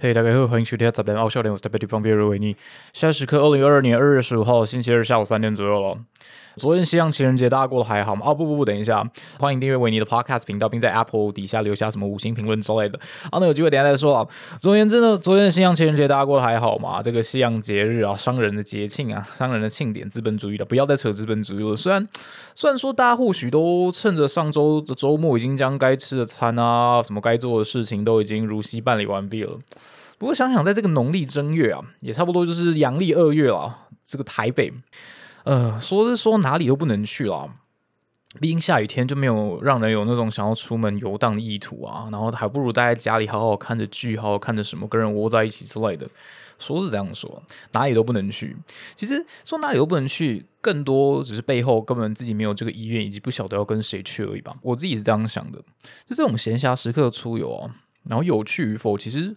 嘿，大家好，欢迎收听《杂谈奥笑点》，我是特别方便的维尼。现在时刻二零二二年二月十五号星期二下午三点左右了。昨天西洋情人节，大家过得还好吗？哦不不不，等一下，欢迎订阅维尼的 Podcast 频道，并在 Apple 底下留下什么五星评论之类的。啊，那有机会等下再说啊。总而言之呢，昨天的西洋情人节，大家过得还好吗？这个西洋节日啊，商人的节庆啊，商人的庆典，资本主义的，不要再扯资本主义了。虽然虽然说大家或许都趁着上周的周末，已经将该吃的餐啊，什么该做的事情都已经如期办理完毕了。不过想想，在这个农历正月啊，也差不多就是阳历二月了。这个台北，呃，说是说哪里都不能去了。毕竟下雨天就没有让人有那种想要出门游荡的意图啊。然后还不如待在家里，好好看着剧，好好看着什么，跟人窝在一起之类的。说是这样说，哪里都不能去。其实说哪里都不能去，更多只是背后根本自己没有这个意愿，以及不晓得要跟谁去而已吧。我自己是这样想的。就这种闲暇时刻出游啊，然后有趣与否，其实。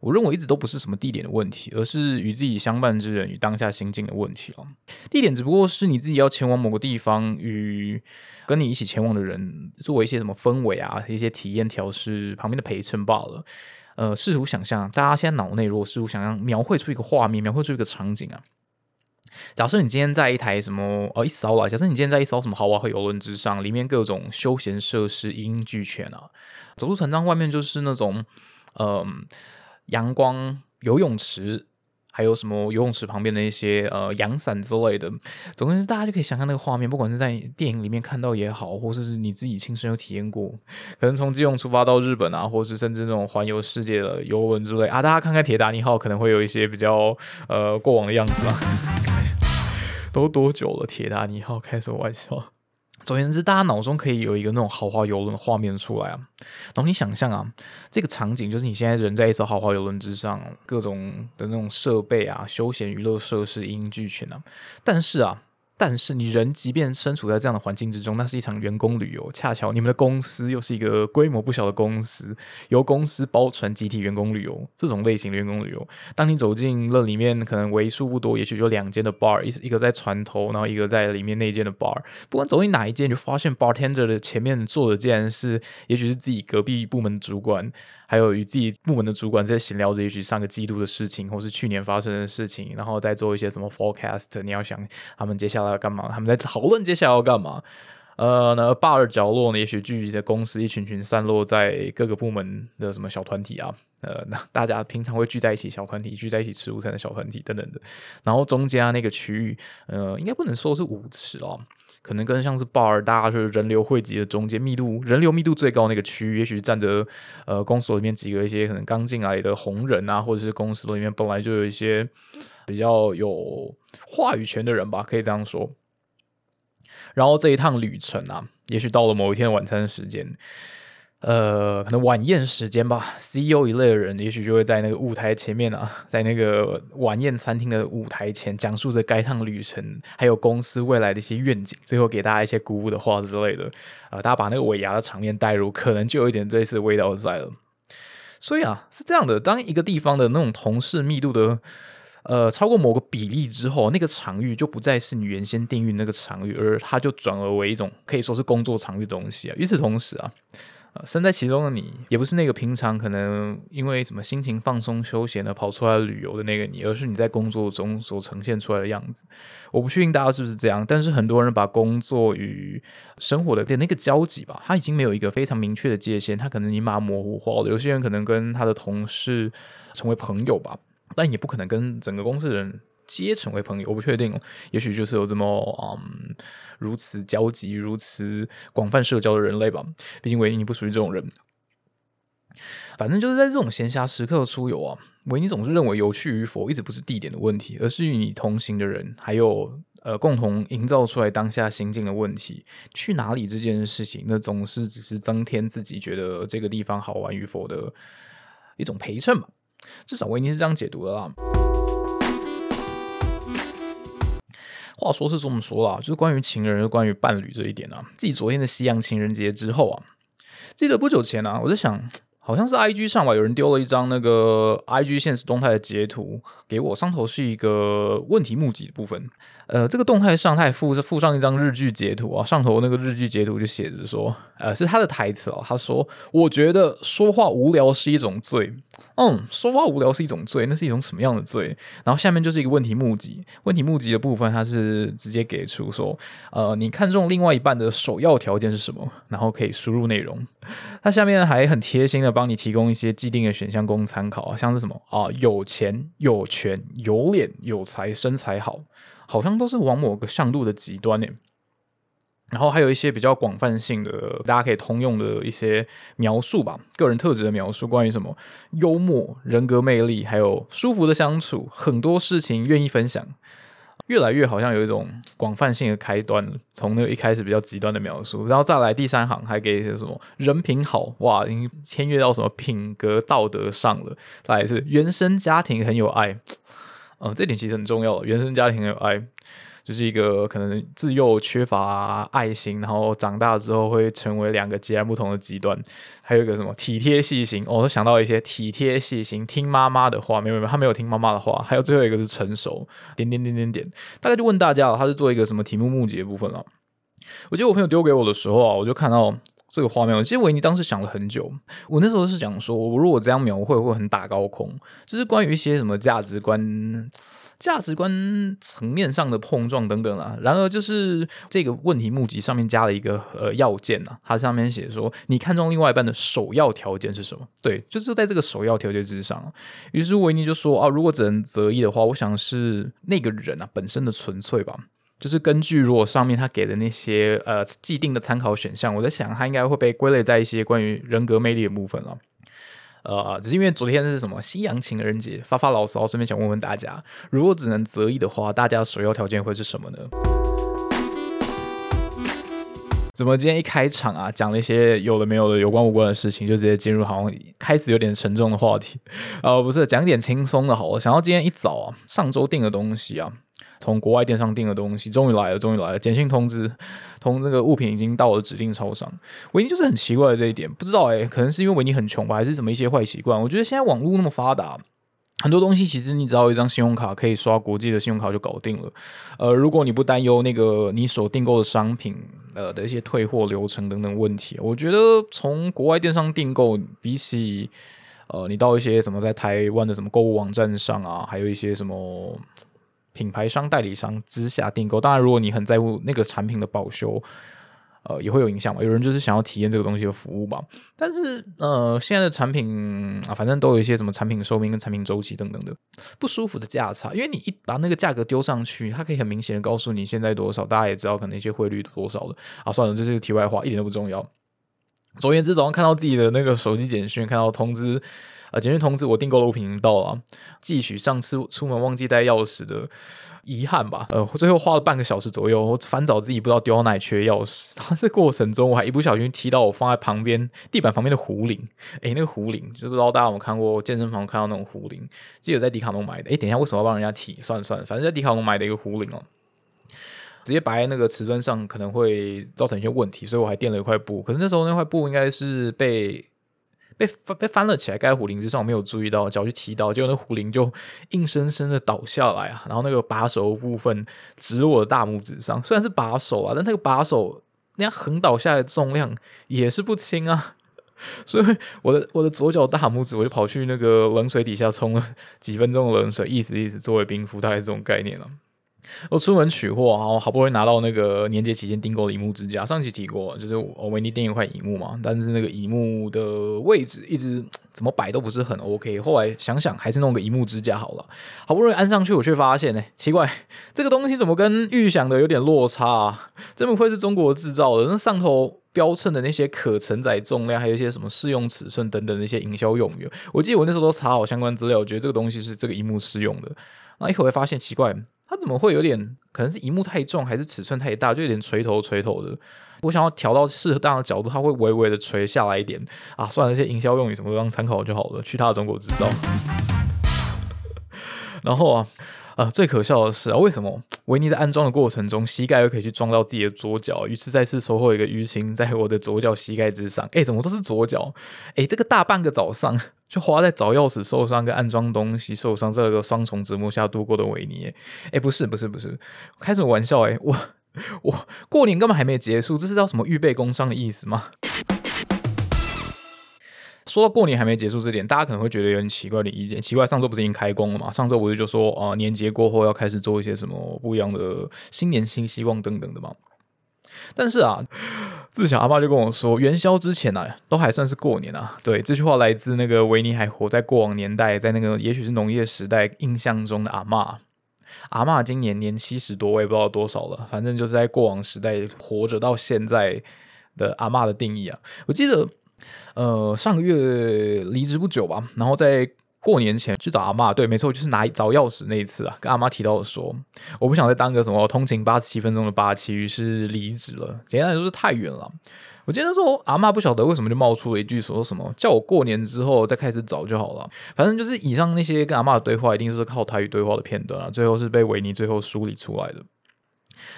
我认为一直都不是什么地点的问题，而是与自己相伴之人与当下心境的问题哦。地点只不过是你自己要前往某个地方，与跟你一起前往的人作为一些什么氛围啊、一些体验调试旁边的陪衬罢了。呃，试图想象，大家现在脑内如果试图想象描绘出一个画面，描绘出一个场景啊。假设你今天在一台什么哦一艘啊，假设你今天在一艘什么豪华游轮之上，里面各种休闲设施一应俱全啊。走出船舱外面就是那种嗯。阳光游泳池，还有什么游泳池旁边的一些呃阳伞之类的，总之是大家就可以想象那个画面，不管是在电影里面看到也好，或者是你自己亲身有体验过，可能从基隆出发到日本啊，或是甚至那种环游世界的游轮之类啊，大家看看铁达尼号，可能会有一些比较呃过往的样子吧。都多久了？铁达尼号开什么玩笑？总而言之，大家脑中可以有一个那种豪华游轮的画面出来啊，然后你想象啊，这个场景就是你现在人在一艘豪华游轮之上，各种的那种设备啊、休闲娱乐设施一应俱全啊，但是啊。但是你人即便身处在这样的环境之中，那是一场员工旅游。恰巧你们的公司又是一个规模不小的公司，由公司包船集体员工旅游这种类型的员工旅游。当你走进了里面，可能为数不多，也许就两间的 bar，一一个在船头，然后一个在里面那间的 bar。不管走进哪一间，就发现 bartender 的前面坐的竟然是，也许是自己隔壁部门主管。还有与自己部门的主管在闲聊着，也许上个季度的事情，或是去年发生的事情，然后再做一些什么 forecast。你要想他们接下来要干嘛？他们在讨论接下来要干嘛？呃，那 bar 的角落呢？也许聚集在公司，一群群散落在各个部门的什么小团体啊？呃，那大家平常会聚在一起，小团体聚在一起吃午餐的小团体等等的。然后中间那个区域，呃，应该不能说是舞池哦。可能更像是 bar，大家就是人流汇集的中间，密度人流密度最高那个区域，也许站着呃公司里面几个一些可能刚进来的红人啊，或者是公司里面本来就有一些比较有话语权的人吧，可以这样说。然后这一趟旅程啊，也许到了某一天晚餐时间。呃，可能晚宴时间吧，CEO 一类的人，也许就会在那个舞台前面啊，在那个晚宴餐厅的舞台前，讲述着该趟旅程，还有公司未来的一些愿景，最后给大家一些鼓舞的话之类的。呃，大家把那个尾牙的场面带入，可能就有一点类似的味道在了。所以啊，是这样的，当一个地方的那种同事密度的呃超过某个比例之后，那个场域就不再是你原先定义那个场域，而它就转而为一种可以说是工作场域的东西啊。与此同时啊。呃，身在其中的你，也不是那个平常可能因为什么心情放松休闲的跑出来旅游的那个你，而是你在工作中所呈现出来的样子。我不确定大家是不是这样，但是很多人把工作与生活的的那个交集吧，他已经没有一个非常明确的界限，他可能已经把模糊化了。有些人可能跟他的同事成为朋友吧，但也不可能跟整个公司的人。皆成为朋友，我不确定哦。也许就是有这么嗯如此交集、如此广泛社交的人类吧。毕竟维尼不属于这种人。反正就是在这种闲暇时刻出游啊，维尼总是认为有趣与否一直不是地点的问题，而是与你同行的人还有呃共同营造出来当下心境的问题。去哪里这件事情，那总是只是增添自己觉得这个地方好玩与否的一种陪衬吧。至少维尼是这样解读的啦。话说是这么说啦，就是关于情人、关于伴侣这一点啊。自己昨天的西洋情人节之后啊，记得不久前啊，我在想，好像是 I G 上吧，有人丢了一张那个 I G 现实动态的截图给我，上头是一个问题募集的部分。呃，这个动态上他还附附上一张日剧截图啊，上头那个日剧截图就写着说，呃，是他的台词哦，他说：“我觉得说话无聊是一种罪。”嗯，说话无聊是一种罪，那是一种什么样的罪？然后下面就是一个问题募集，问题募集的部分，他是直接给出说，呃，你看中另外一半的首要条件是什么？然后可以输入内容。他下面还很贴心的帮你提供一些既定的选项供参考，像是什么啊，有钱、有权、有脸、有才、身材好，好像都是往某个向度的极端呢。然后还有一些比较广泛性的，大家可以通用的一些描述吧，个人特质的描述，关于什么幽默、人格魅力，还有舒服的相处，很多事情愿意分享，越来越好像有一种广泛性的开端。从那个一开始比较极端的描述，然后再来第三行还给一些什么人品好，哇，已经签约到什么品格道德上了。再来是原生家庭很有爱，嗯，这点其实很重要，原生家庭很有爱。就是一个可能自幼缺乏爱心，然后长大之后会成为两个截然不同的极端。还有一个什么体贴细心，我都想到一些体贴细心，听妈妈的话，没有没有，他没有听妈妈的话。还有最后一个是成熟，点点点点点。大概就问大家了，他是做一个什么题目募集的部分了？我记得我朋友丢给我的时候啊，我就看到这个画面。其实维尼当时想了很久，我那时候是讲说，我如果这样描绘会很打高空，就是关于一些什么价值观。价值观层面上的碰撞等等啊，然而就是这个问题募集上面加了一个呃要件啊，它上面写说你看中另外一半的首要条件是什么？对，就是在这个首要条件之上。于是维尼就说啊，如果只能择一的话，我想是那个人啊本身的纯粹吧，就是根据如果上面他给的那些呃既定的参考选项，我在想他应该会被归类在一些关于人格魅力的部分了。呃，只是因为昨天是什么西洋情人节，发发牢骚，顺便想问问大家，如果只能择一的话，大家首要条件会是什么呢？怎么今天一开场啊，讲了一些有的没有的、有关无关的事情，就直接进入好像开始有点沉重的话题？呃，不是，讲点轻松的，好我。想到今天一早啊，上周订的东西啊。从国外电商订的东西终于来了，终于来了！简讯通知，同这个物品已经到了指定超商。维尼就是很奇怪的这一点，不知道哎，可能是因为维尼很穷吧，还是怎么一些坏习惯？我觉得现在网络那么发达，很多东西其实你只要一张信用卡可以刷国际的信用卡就搞定了。呃，如果你不担忧那个你所订购的商品呃的一些退货流程等等问题，我觉得从国外电商订购比起呃你到一些什么在台湾的什么购物网站上啊，还有一些什么。品牌商、代理商之下订购，当然，如果你很在乎那个产品的保修，呃，也会有影响嘛。有人就是想要体验这个东西的服务嘛。但是，呃，现在的产品啊，反正都有一些什么产品寿命跟产品周期等等的不舒服的价差。因为你一把那个价格丢上去，它可以很明显的告诉你现在多少，大家也知道可能一些汇率多少的啊。算了，这是题外话，一点都不重要。总而言之，早上看到自己的那个手机简讯，看到通知。啊！简讯通知我订购的物品到了，继续上次出门忘记带钥匙的遗憾吧。呃，最后花了半个小时左右，我翻找自己不知道丢到哪缺钥匙。然后这过程中，我还一不小心踢到我放在旁边地板旁边的壶铃。诶，那个壶铃，就不知道大家有没有看过健身房看到那种壶铃？记得在迪卡侬买的。诶，等一下，为什么要帮人家踢？算了算了，反正在迪卡侬买的一个壶铃哦，直接摆在那个瓷砖上可能会造成一些问题，所以我还垫了一块布。可是那时候那块布应该是被。被翻被翻了起来，盖在虎铃之上，我没有注意到，脚去踢到，结果那虎铃就硬生生的倒下来啊！然后那个把手部分指我的大拇指上，虽然是把手啊，但那个把手那样横倒下来的重量也是不轻啊！所以我的我的左脚大拇指，我就跑去那个冷水底下冲了几分钟的冷水，意思意思作为冰敷，大概是这种概念了。我出门取货，然后好不容易拿到那个年节期间订购的荧幕支架。上期提过，就是我为你订一块荧幕嘛，但是那个荧幕的位置一直怎么摆都不是很 OK。后来想想，还是弄个荧幕支架好了。好不容易安上去，我却发现呢，奇怪，这个东西怎么跟预想的有点落差啊？真不愧是中国制造的，那上头标称的那些可承载重量，还有一些什么适用尺寸等等那些营销用语，我记得我那时候都查好相关资料，我觉得这个东西是这个荧幕适用的。那一会发现奇怪。它怎么会有点？可能是荧幕太重，还是尺寸太大，就有点垂头垂头的。我想要调到适当的角度，它会微微的垂下来一点啊。算了，那些营销用语什么当参考就好了。去他的中国制造。然后啊，呃，最可笑的是啊，为什么维尼在安装的过程中，膝盖又可以去撞到自己的左脚？于是再次收获一个淤青在我的左脚膝盖之上。哎，怎么都是左脚？哎，这个大半个早上。就花在找钥匙受伤跟安装东西受伤这个双重折磨下度过的维尼。哎，不是不是不是，开什么玩笑？哎，我 我过年根本还没结束，这是叫什么预备工伤的意思吗？说到过年还没结束这点，大家可能会觉得有点奇怪的意见。奇怪，上周不是已经开工了吗？上周不是就说啊，年节过后要开始做一些什么不一样的新年新希望等等的吗？但是啊，自小阿妈就跟我说，元宵之前呢，都还算是过年啊。对，这句话来自那个维尼还活在过往年代，在那个也许是农业时代印象中的阿妈。阿妈今年年七十多，我也不知道多少了，反正就是在过往时代活着到现在的阿妈的定义啊。我记得。呃，上个月离职不久吧，然后在过年前去找阿妈，对，没错，就是拿找钥匙那一次啊，跟阿妈提到说，我不想再当个什么通勤八十七分钟的八七，于是离职了。简单来说是太远了。我记得那时候阿妈不晓得为什么就冒出了一句说什么，叫我过年之后再开始找就好了。反正就是以上那些跟阿妈的对话，一定是靠台语对话的片段啊，最后是被维尼最后梳理出来的。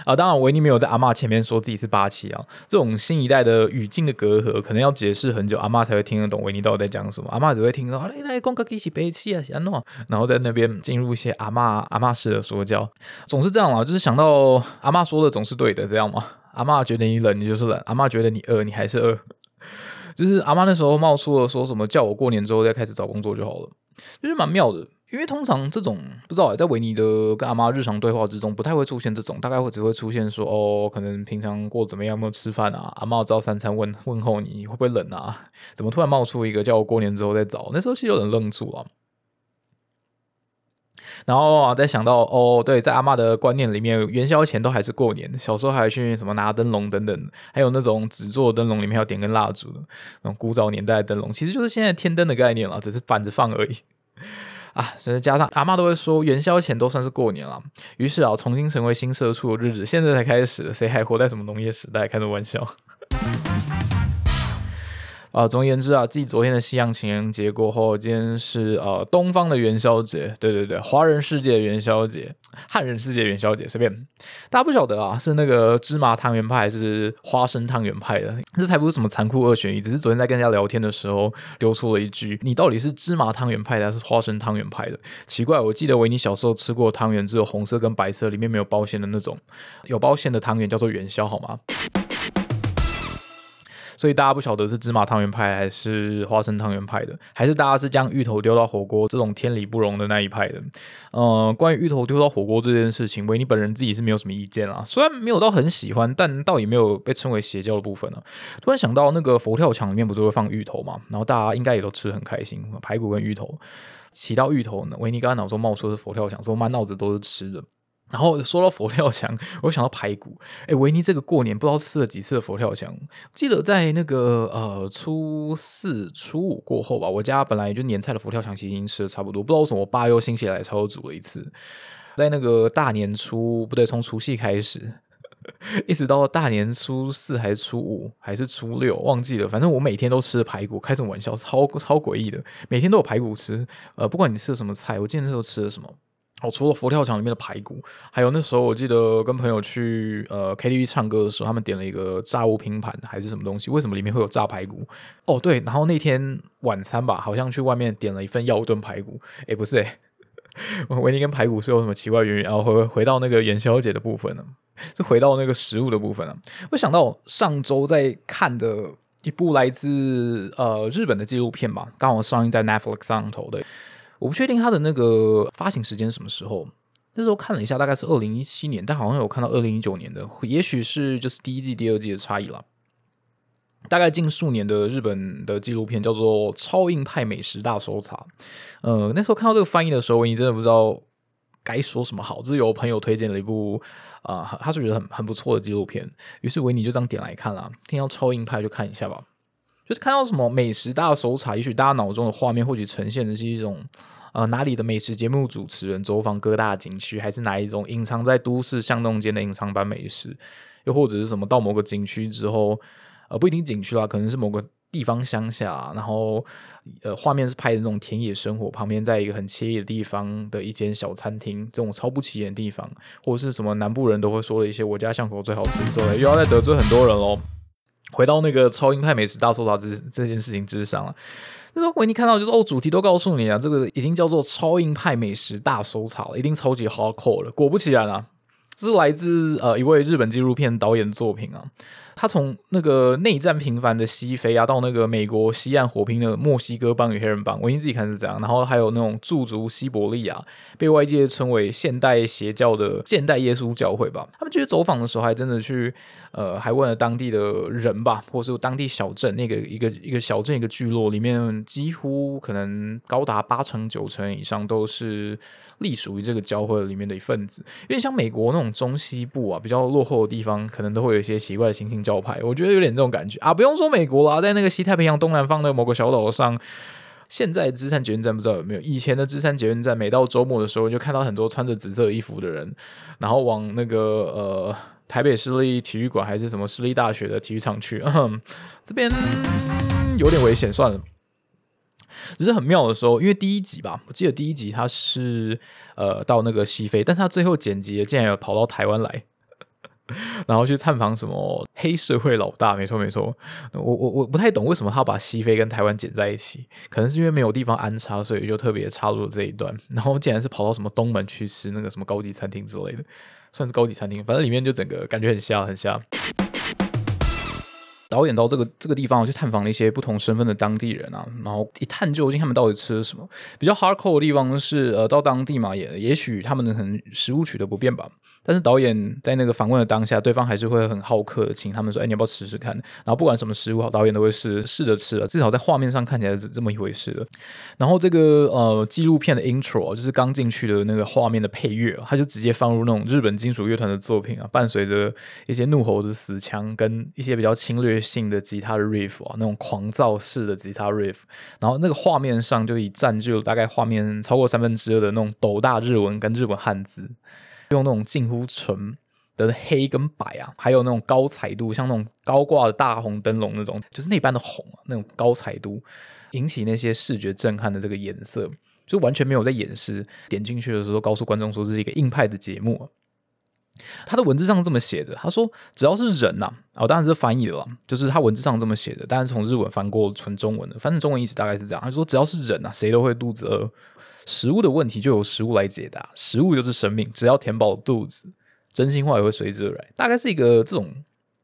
啊，当然维尼没有在阿妈前面说自己是八七啊，这种新一代的语境的隔阂，可能要解释很久，阿妈才会听得懂维尼到底在讲什么。阿妈只会听到来来，公哥一起背气啊，安诺，然后在那边进入一些阿妈阿妈式的说教，总是这样啊，就是想到阿妈说的总是对的，这样吗？阿妈觉得你冷，你就是冷；阿妈觉得你饿，你还是饿。就是阿妈那时候冒出了说什么，叫我过年之后再开始找工作就好了，就是蛮妙的。因为通常这种不知道在维尼的跟阿妈日常对话之中，不太会出现这种，大概会只会出现说哦，可能平常过怎么样，有没有吃饭啊？阿妈照三餐问问候你会不会冷啊？怎么突然冒出一个叫我过年之后再找？那时候其实有点愣住了。然后啊，再想到哦，对，在阿妈的观念里面，元宵前都还是过年。小时候还去什么拿灯笼等等，还有那种纸做灯笼里面要点根蜡烛的那种古早年代的灯笼，其实就是现在天灯的概念了，只是反着放而已。啊，甚至加上阿妈都会说元宵前都算是过年了，于是啊，重新成为新社畜的日子，现在才开始，谁还活在什么农业时代？开什么玩笑？啊，总而言之啊，继昨天的西洋情人节过后，今天是呃东方的元宵节，对对对，华人世界元宵节，汉人世界元宵节，随便，大家不晓得啊，是那个芝麻汤圆派还是花生汤圆派的？这才不是什么残酷二选一，只是昨天在跟人家聊天的时候丢出了一句，你到底是芝麻汤圆派的还是花生汤圆派的？奇怪，我记得维尼小时候吃过汤圆，只有红色跟白色，里面没有包馅的那种，有包馅的汤圆叫做元宵，好吗？所以大家不晓得是芝麻汤圆派还是花生汤圆派的，还是大家是将芋头丢到火锅这种天理不容的那一派的。呃，关于芋头丢到火锅这件事情，维尼本人自己是没有什么意见啦。虽然没有到很喜欢，但倒也没有被称为邪教的部分呢。突然想到那个佛跳墙里面不都会放芋头嘛，然后大家应该也都吃的很开心，排骨跟芋头。提到芋头呢，维尼刚刚脑中冒出的佛跳墙，说满脑子都是吃的。然后说到佛跳墙，我想到排骨。哎，维尼这个过年不知道吃了几次的佛跳墙。记得在那个呃初四、初五过后吧，我家本来就年菜的佛跳墙其实已经吃的差不多，不知道为什么我爸又心血来潮又煮了一次。在那个大年初不对，从除夕开始，一直到大年初四还是初五还是初六，忘记了。反正我每天都吃的排骨，开什么玩笑，超超诡异的，每天都有排骨吃。呃，不管你吃了什么菜，我记得那时候吃了什么。哦，除了佛跳墙里面的排骨，还有那时候我记得跟朋友去呃 KTV 唱歌的时候，他们点了一个炸物拼盘还是什么东西？为什么里面会有炸排骨？哦，对，然后那天晚餐吧，好像去外面点了一份药炖排骨。诶，不是诶，维尼跟排骨是有什么奇怪原因？然后回回到那个元宵节的部分呢？是回到那个食物的部分啊？我想到上周在看的一部来自呃日本的纪录片吧，刚好上映在 Netflix 上头的。我不确定它的那个发行时间什么时候，那时候看了一下，大概是二零一七年，但好像有看到二零一九年的，也许是就是第一季、第二季的差异了。大概近数年的日本的纪录片叫做《超硬派美食大搜查》。呃，那时候看到这个翻译的时候，我你真的不知道该说什么好。这是有朋友推荐了一部啊，他是觉得很很不错的纪录片，于是维尼就这样点来看了。听到超硬派就看一下吧。就是看到什么美食大搜查，也许大家脑中的画面或许呈现的是一种，呃，哪里的美食节目主持人走访各大景区，还是哪一种隐藏在都市巷弄间的隐藏版美食，又或者是什么到某个景区之后，呃，不一定景区啦，可能是某个地方乡下，然后呃，画面是拍的那种田野生活，旁边在一个很惬意的地方的一间小餐厅，这种超不起眼的地方，或者是什么南部人都会说的一些我家巷口最好吃之类，又要再得罪很多人喽。回到那个超硬派美食大搜查这这件事情之上啊，那时候维尼看到就是哦，主题都告诉你啊，这个已经叫做超硬派美食大搜查了，一定超级 hardcore 了。果不其然啊，是来自呃一位日本纪录片导演的作品啊。他从那个内战频繁的西非啊，到那个美国西岸火拼的墨西哥帮与黑人帮，我自己看是这样。然后还有那种驻足西伯利亚，被外界称为现代邪教的现代耶稣教会吧。他们去走访的时候，还真的去呃，还问了当地的人吧，或是当地小镇那个一个一个小镇一个聚落里面，几乎可能高达八成九成以上都是隶属于这个教会里面的一份子。有点像美国那种中西部啊，比较落后的地方，可能都会有一些奇怪的行星。教派，我觉得有点这种感觉啊！不用说美国啦，在那个西太平洋东南方的某个小岛上，现在芝山捷运站不知道有没有？以前的芝山捷运站，每到周末的时候，就看到很多穿着紫色衣服的人，然后往那个呃台北市立体育馆还是什么市立大学的体育场去。这边有点危险，算了。只是很妙的时候，因为第一集吧，我记得第一集他是呃到那个西非，但他最后剪辑竟然有跑到台湾来。然后去探访什么黑社会老大？没错没错，我我我不太懂为什么他把西非跟台湾剪在一起，可能是因为没有地方安插，所以就特别插入了这一段。然后竟然是跑到什么东门去吃那个什么高级餐厅之类的，算是高级餐厅，反正里面就整个感觉很瞎很瞎。导演到这个这个地方去探访了一些不同身份的当地人啊，然后一探究竟他们到底吃了什么。比较 hardcore 的地方是呃到当地嘛，也也许他们的可能食物取得不便吧。但是导演在那个访问的当下，对方还是会很好客，请他们说：“哎，你要不要吃吃看？”然后不管什么食物，导演都会试试着吃了，至少在画面上看起来是这么一回事的。然后这个呃纪录片的 intro 就是刚进去的那个画面的配乐，他就直接放入那种日本金属乐团的作品啊，伴随着一些怒吼的死腔跟一些比较侵略性的吉他的 riff 啊，那种狂躁式的吉他 riff。然后那个画面上就已占据了大概画面超过三分之二的那种斗大日文跟日本汉字。用那种近乎纯的黑跟白啊，还有那种高彩度，像那种高挂的大红灯笼那种，就是那般的红啊，那种高彩度引起那些视觉震撼的这个颜色，就完全没有在掩饰。点进去的时候，告诉观众说这是一个硬派的节目。他的文字上这么写的，他说只要是人呐，哦，当然是翻译的了，就是他文字上这么写的，但是从日文翻过纯中文的，反正中文意思大概是这样。他说只要是人呐，谁都会肚子饿。食物的问题就由食物来解答，食物就是生命，只要填饱肚子，真心话也会随之而来。大概是一个这种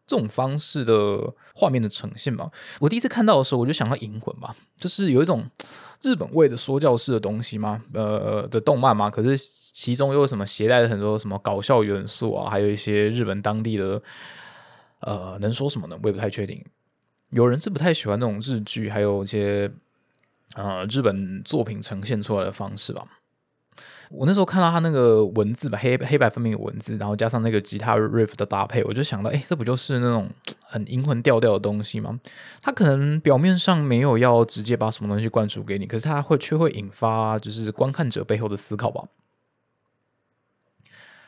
这种方式的画面的呈现吧。我第一次看到的时候，我就想到《银魂》嘛，就是有一种日本味的说教式的东西吗，呃的动漫吗。可是其中又有什么携带了很多什么搞笑元素啊，还有一些日本当地的呃，能说什么呢？我也不太确定。有人是不太喜欢那种日剧，还有一些。呃，日本作品呈现出来的方式吧。我那时候看到他那个文字吧，黑黑白分明的文字，然后加上那个吉他 riff 的搭配，我就想到，哎，这不就是那种很阴魂调调的东西吗？他可能表面上没有要直接把什么东西灌输给你，可是他会却会引发就是观看者背后的思考吧。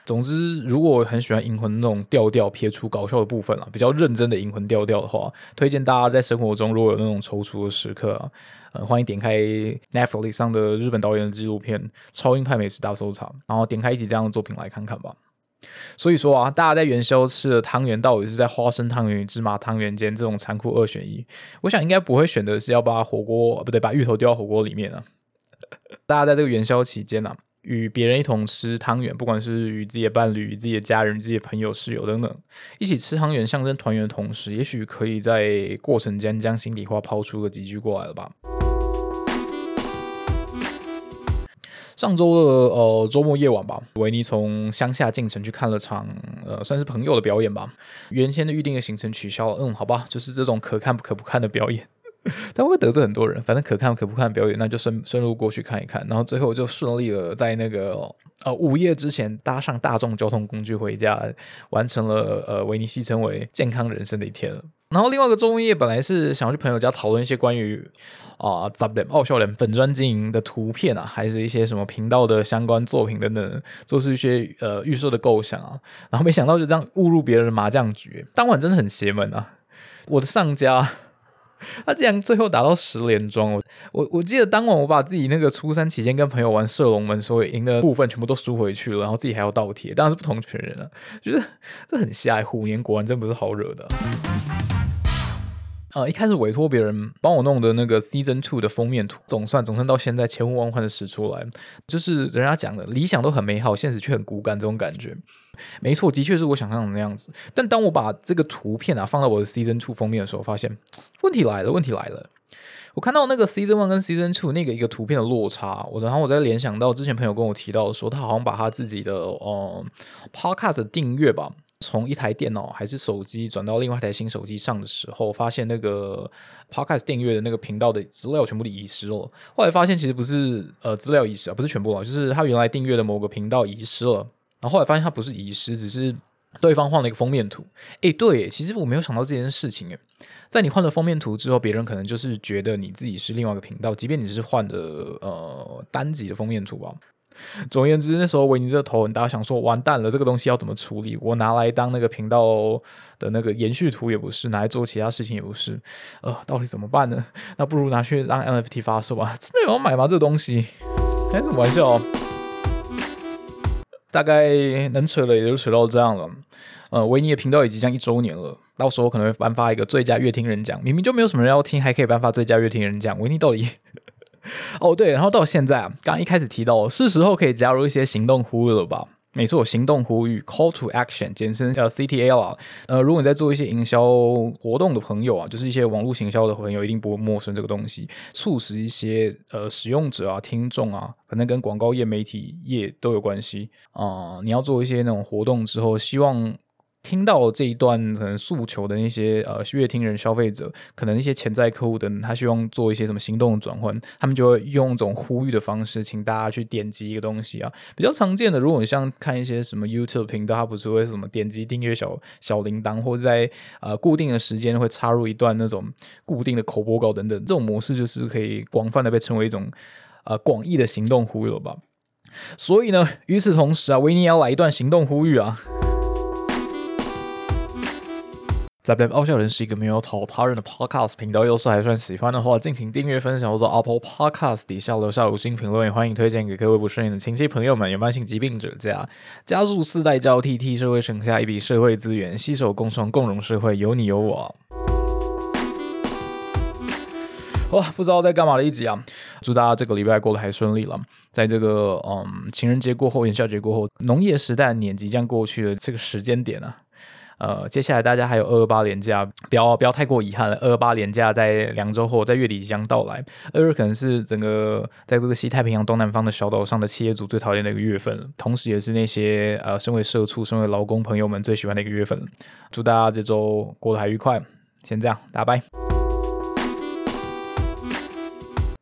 总之，如果很喜欢银魂那种调调，撇除搞笑的部分啊，比较认真的银魂调调的话，推荐大家在生活中如果有那种踌躇的时刻啊，呃，欢迎点开 Netflix 上的日本导演的纪录片《超英派美食大搜查》，然后点开一集这样的作品来看看吧。所以说啊，大家在元宵吃的汤圆，到底是在花生汤圆芝麻汤圆间这种残酷二选一？我想应该不会选的是要把火锅不对，把芋头丢到火锅里面啊。大家在这个元宵期间呢？与别人一同吃汤圆，不管是与自己的伴侣、自己的家人、自己的朋友、室友等等，一起吃汤圆，象征团圆的同时，也许可以在过程间将心底话抛出个几句过来了吧。上周的呃周末夜晚吧，维尼从乡下进城去看了场呃算是朋友的表演吧。原先的预定的行程取消了，嗯，好吧，就是这种可看不可不看的表演。但会得罪很多人，反正可看可不看表演，那就顺顺路过去看一看，然后最后就顺利的在那个呃午夜之前搭上大众交通工具回家，完成了呃维尼西称为健康人生的一天。然后另外一个综艺本来是想要去朋友家讨论一些关于啊杂脸傲笑脸粉砖经营的图片啊，还是一些什么频道的相关作品等等，做出一些呃预设的构想啊，然后没想到就这样误入别人的麻将局，当晚真的很邪门啊！我的上家。他竟然最后打到十连庄，我我我记得当晚我把自己那个初三期间跟朋友玩射龙门所以赢的部分全部都输回去了，然后自己还要倒贴，当然是不同群人啊，觉得这很瞎，虎年果然真不是好惹的。呃，一开始委托别人帮我弄的那个 Season Two 的封面图，总算总算到现在千呼万唤的使出来，就是人家讲的理想都很美好，现实却很骨感这种感觉。没错，的确是我想象的那样子。但当我把这个图片啊放到我的 Season Two 封面的时候，发现问题来了，问题来了。我看到那个 Season One 跟 Season Two 那个一个图片的落差，我然后我在联想到之前朋友跟我提到说，他好像把他自己的呃 Podcast 订阅吧。从一台电脑还是手机转到另外一台新手机上的时候，发现那个 Podcast 订阅的那个频道的资料全部都遗失了。后来发现其实不是呃资料遗失啊，不是全部了，就是他原来订阅的某个频道遗失了。然后后来发现他不是遗失，只是对方换了一个封面图。诶，对，其实我没有想到这件事情诶，在你换了封面图之后，别人可能就是觉得你自己是另外一个频道，即便你是换的呃单集的封面图吧。总而言之，那时候维尼这头很大，想说完蛋了，这个东西要怎么处理？我拿来当那个频道的那个延续图也不是，拿来做其他事情也不是，呃，到底怎么办呢？那不如拿去让 NFT 发售吧？真的有人买吗？这个东西开什么玩笑？大概能扯的也就扯到这样了。呃，维尼的频道也即将一周年了，到时候可能会颁发一个最佳乐听人奖。明明就没有什么人要听，还可以颁发最佳乐听人奖，维尼到底？哦，对，然后到现在啊，刚刚一开始提到，是时候可以加入一些行动呼吁了吧？没错，行动呼吁 （Call to Action） 简称叫 CTA 啦。呃，如果你在做一些营销活动的朋友啊，就是一些网络行销的朋友，一定不会陌生这个东西，促使一些呃使用者啊、听众啊，可能跟广告业、媒体业都有关系啊。你要做一些那种活动之后，希望。听到这一段可能诉求的那些呃乐听人消费者，可能一些潜在客户等，他希望做一些什么行动转换，他们就会用一种呼吁的方式，请大家去点击一个东西啊。比较常见的，如果你像看一些什么 YouTube 频道，它不是会什么点击订阅小小铃铛，或者在呃固定的时间会插入一段那种固定的口播稿等等，这种模式就是可以广泛的被称为一种呃广义的行动呼吁了吧。所以呢，与此同时啊，维尼要来一段行动呼吁啊。在不傲笑人是一个没有讨他人的 podcast 频道，要是还算喜欢的话，敬请订阅、分享或者 Apple Podcast 底下留下五星评论，也欢迎推荐给各位不顺眼的亲戚朋友们、有慢性疾病者家，加速四代交替，替社会省下一笔社会资源，携手共创共荣社会，有你有我。哇，不知道在干嘛的一集啊！祝大家这个礼拜过得还顺利了，在这个嗯情人节过后、元宵节过后、农业时代年即将过去的这个时间点啊。呃，接下来大家还有二二八连假，不要不要太过遗憾了。二二八连假在两周后，在月底即将到来。二月可能是整个在这个西太平洋东南方的小岛上的企业主最讨厌的一个月份，同时也是那些呃身为社畜、身为劳工朋友们最喜欢的一个月份。祝大家这周过得还愉快，先这样，大家拜。